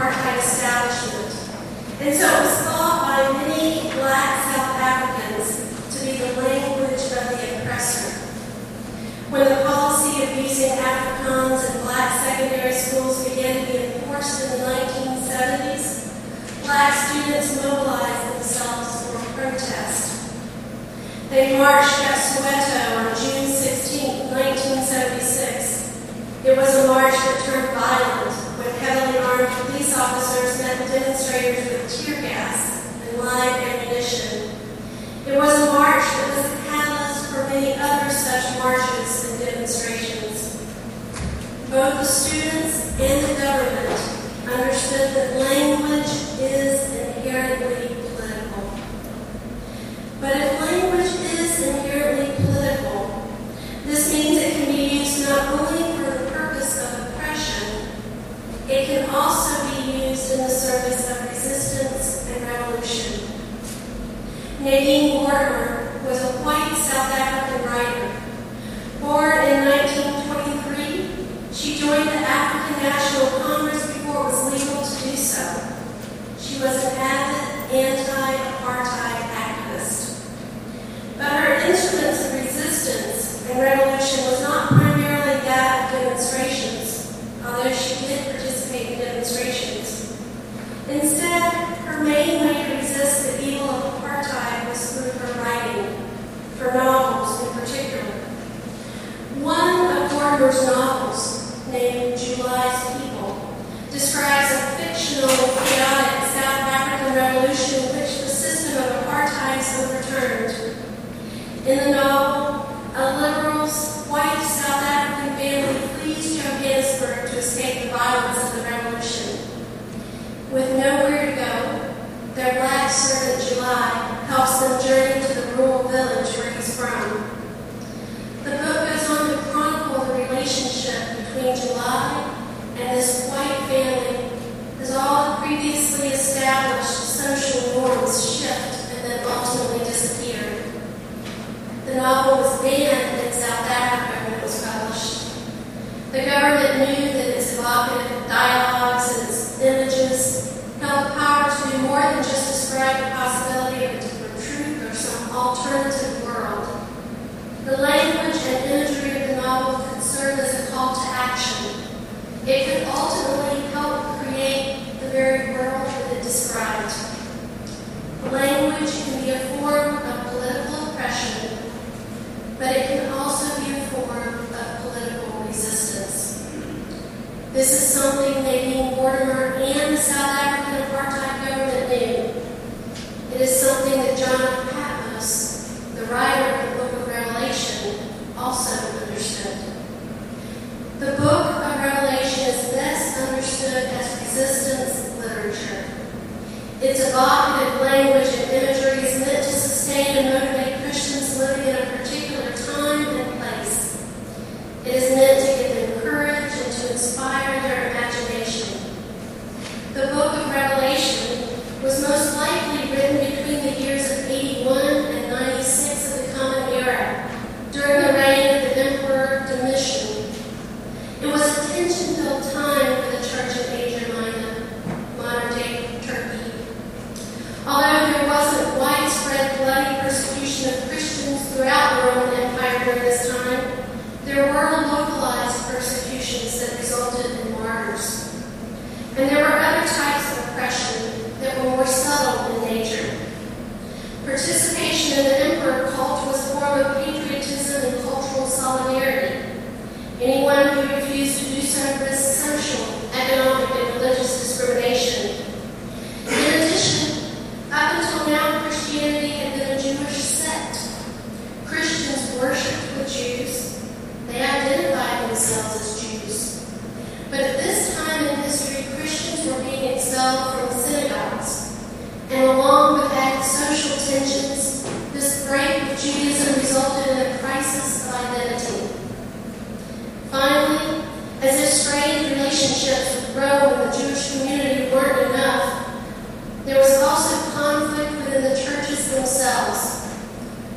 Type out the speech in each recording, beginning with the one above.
apartheid establishment. And so it was thought by many black South Africans to be the language of the oppressor. When the policy of using Afrikaans in black secondary schools began to be enforced in the 1970s, black students mobilized themselves for protest. They marched at Soweto on June 16, 1976. It was a march that turned violent. was a march that was a catalyst for many other such marches and demonstrations. Both the students and the government understood that language is inherently political. But if language is inherently political, this means it can be used not only for the purpose of oppression, it can also be used in the service of Nadine Gordimer was a white South African writer. Born in 1923, she joined the African National Congress before it was legal to do so. She was an avid anti-apartheid activist. But her instruments of resistance and revolution was not primarily that of demonstrations, although she did participate in demonstrations. Instead, This is something Nadine Gordimer and the South African apartheid government knew. It is something that John relationships with Rome and the Jewish community weren't enough. There was also conflict within the churches themselves,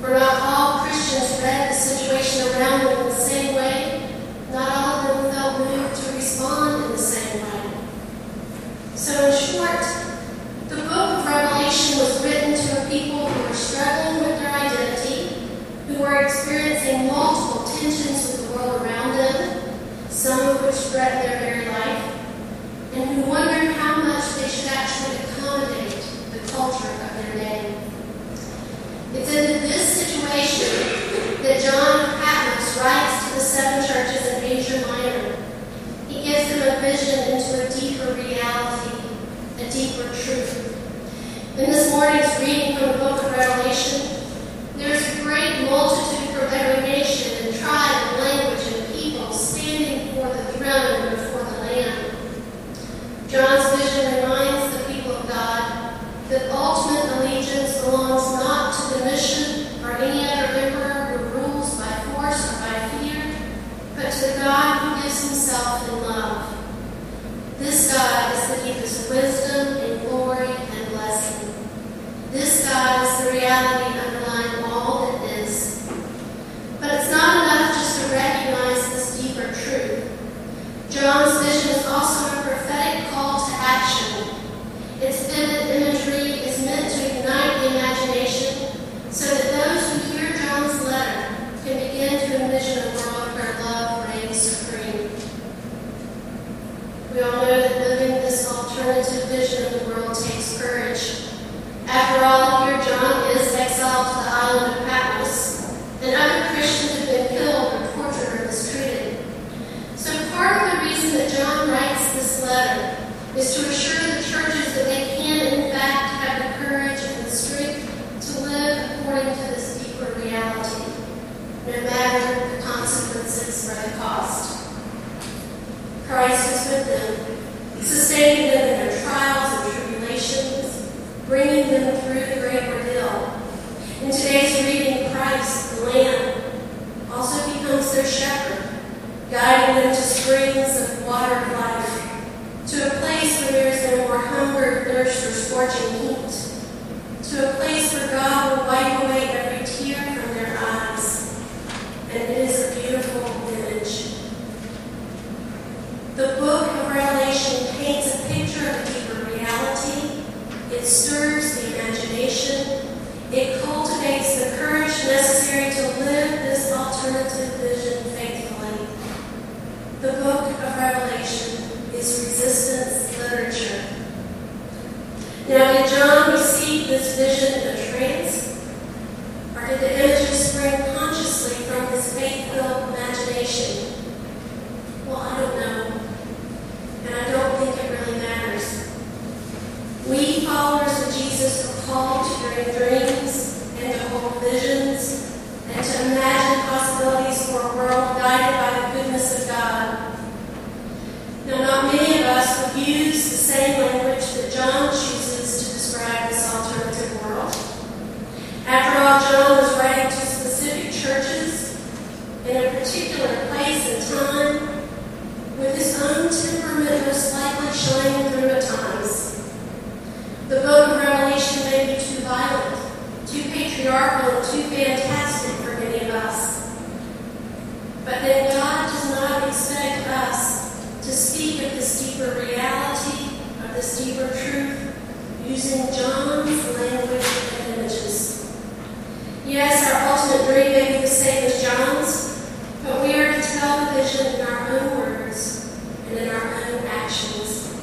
for not all Christians read the situation around them in the same way, not all of them felt moved to respond in the same way. So, in short, the book of Revelation was written to a people who were struggling with their identity, who were experiencing multiple tensions some of which threaten their very life, and who wonder how much they should actually accommodate the culture of their day. It's in this situation that John Patmos writes to the seven churches in Asia Minor. He gives them a vision into a deeper reality, a deeper truth. In this morning's reading from the book of Revelation, there's a great multitude uh, vision of the world takes courage. After all, here John is exiled to the island of Patmos, and other Christians have been killed or tortured or mistreated. So part of the reason that John writes this letter is to assure the churches that they can, in fact, have the courage and the strength to live according to this deeper reality, no matter the consequences or the cost. guiding them to springs of water of life, to a place where there is no more hunger, thirst, or scorching heat, to a place where God will wipe away every tear from their eyes. And it is a beautiful image. The book of Revelation paints a picture of deeper reality. It stirs the imagination. It cultivates the courage necessary to live this alternative vision faithfully. The book of Revelation is resistance literature. Now, did John receive this vision the steep truth using John's language and images. Yes, our ultimate dream may be the same as John's, but we are to tell the vision in our own words and in our own actions.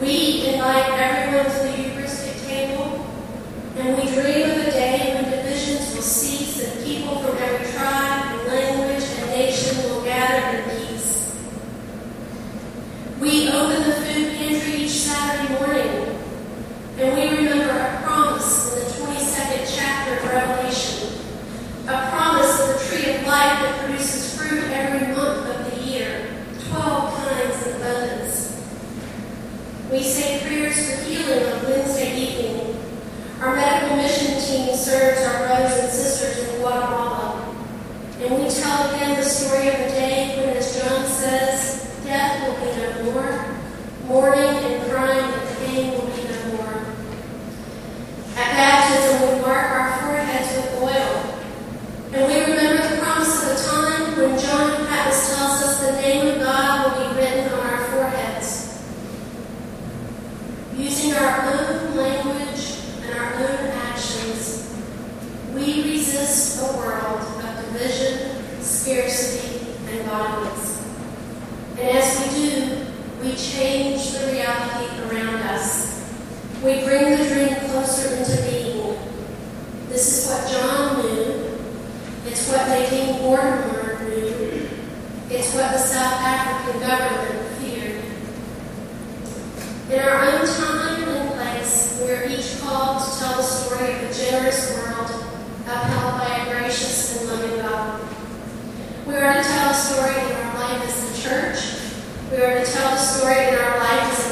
We invite everyone to the Mourning and crying and pain will be no more. At baptism, we mark our foreheads with oil, and we remember the promise of a time when John Patmos tells us the name of God will be written on our foreheads. Using our own language and our own actions, we resist a world of division, scarcity, and violence. And as change the reality around us. We bring the dream closer into being. This is what John knew. It's what Nadine Gordimer knew. It's what the South African government feared. In our own time and place, we are each called to tell the story of a generous world upheld by a gracious and loving God. We are to tell a story in our life as the church, we are to tell the story in our life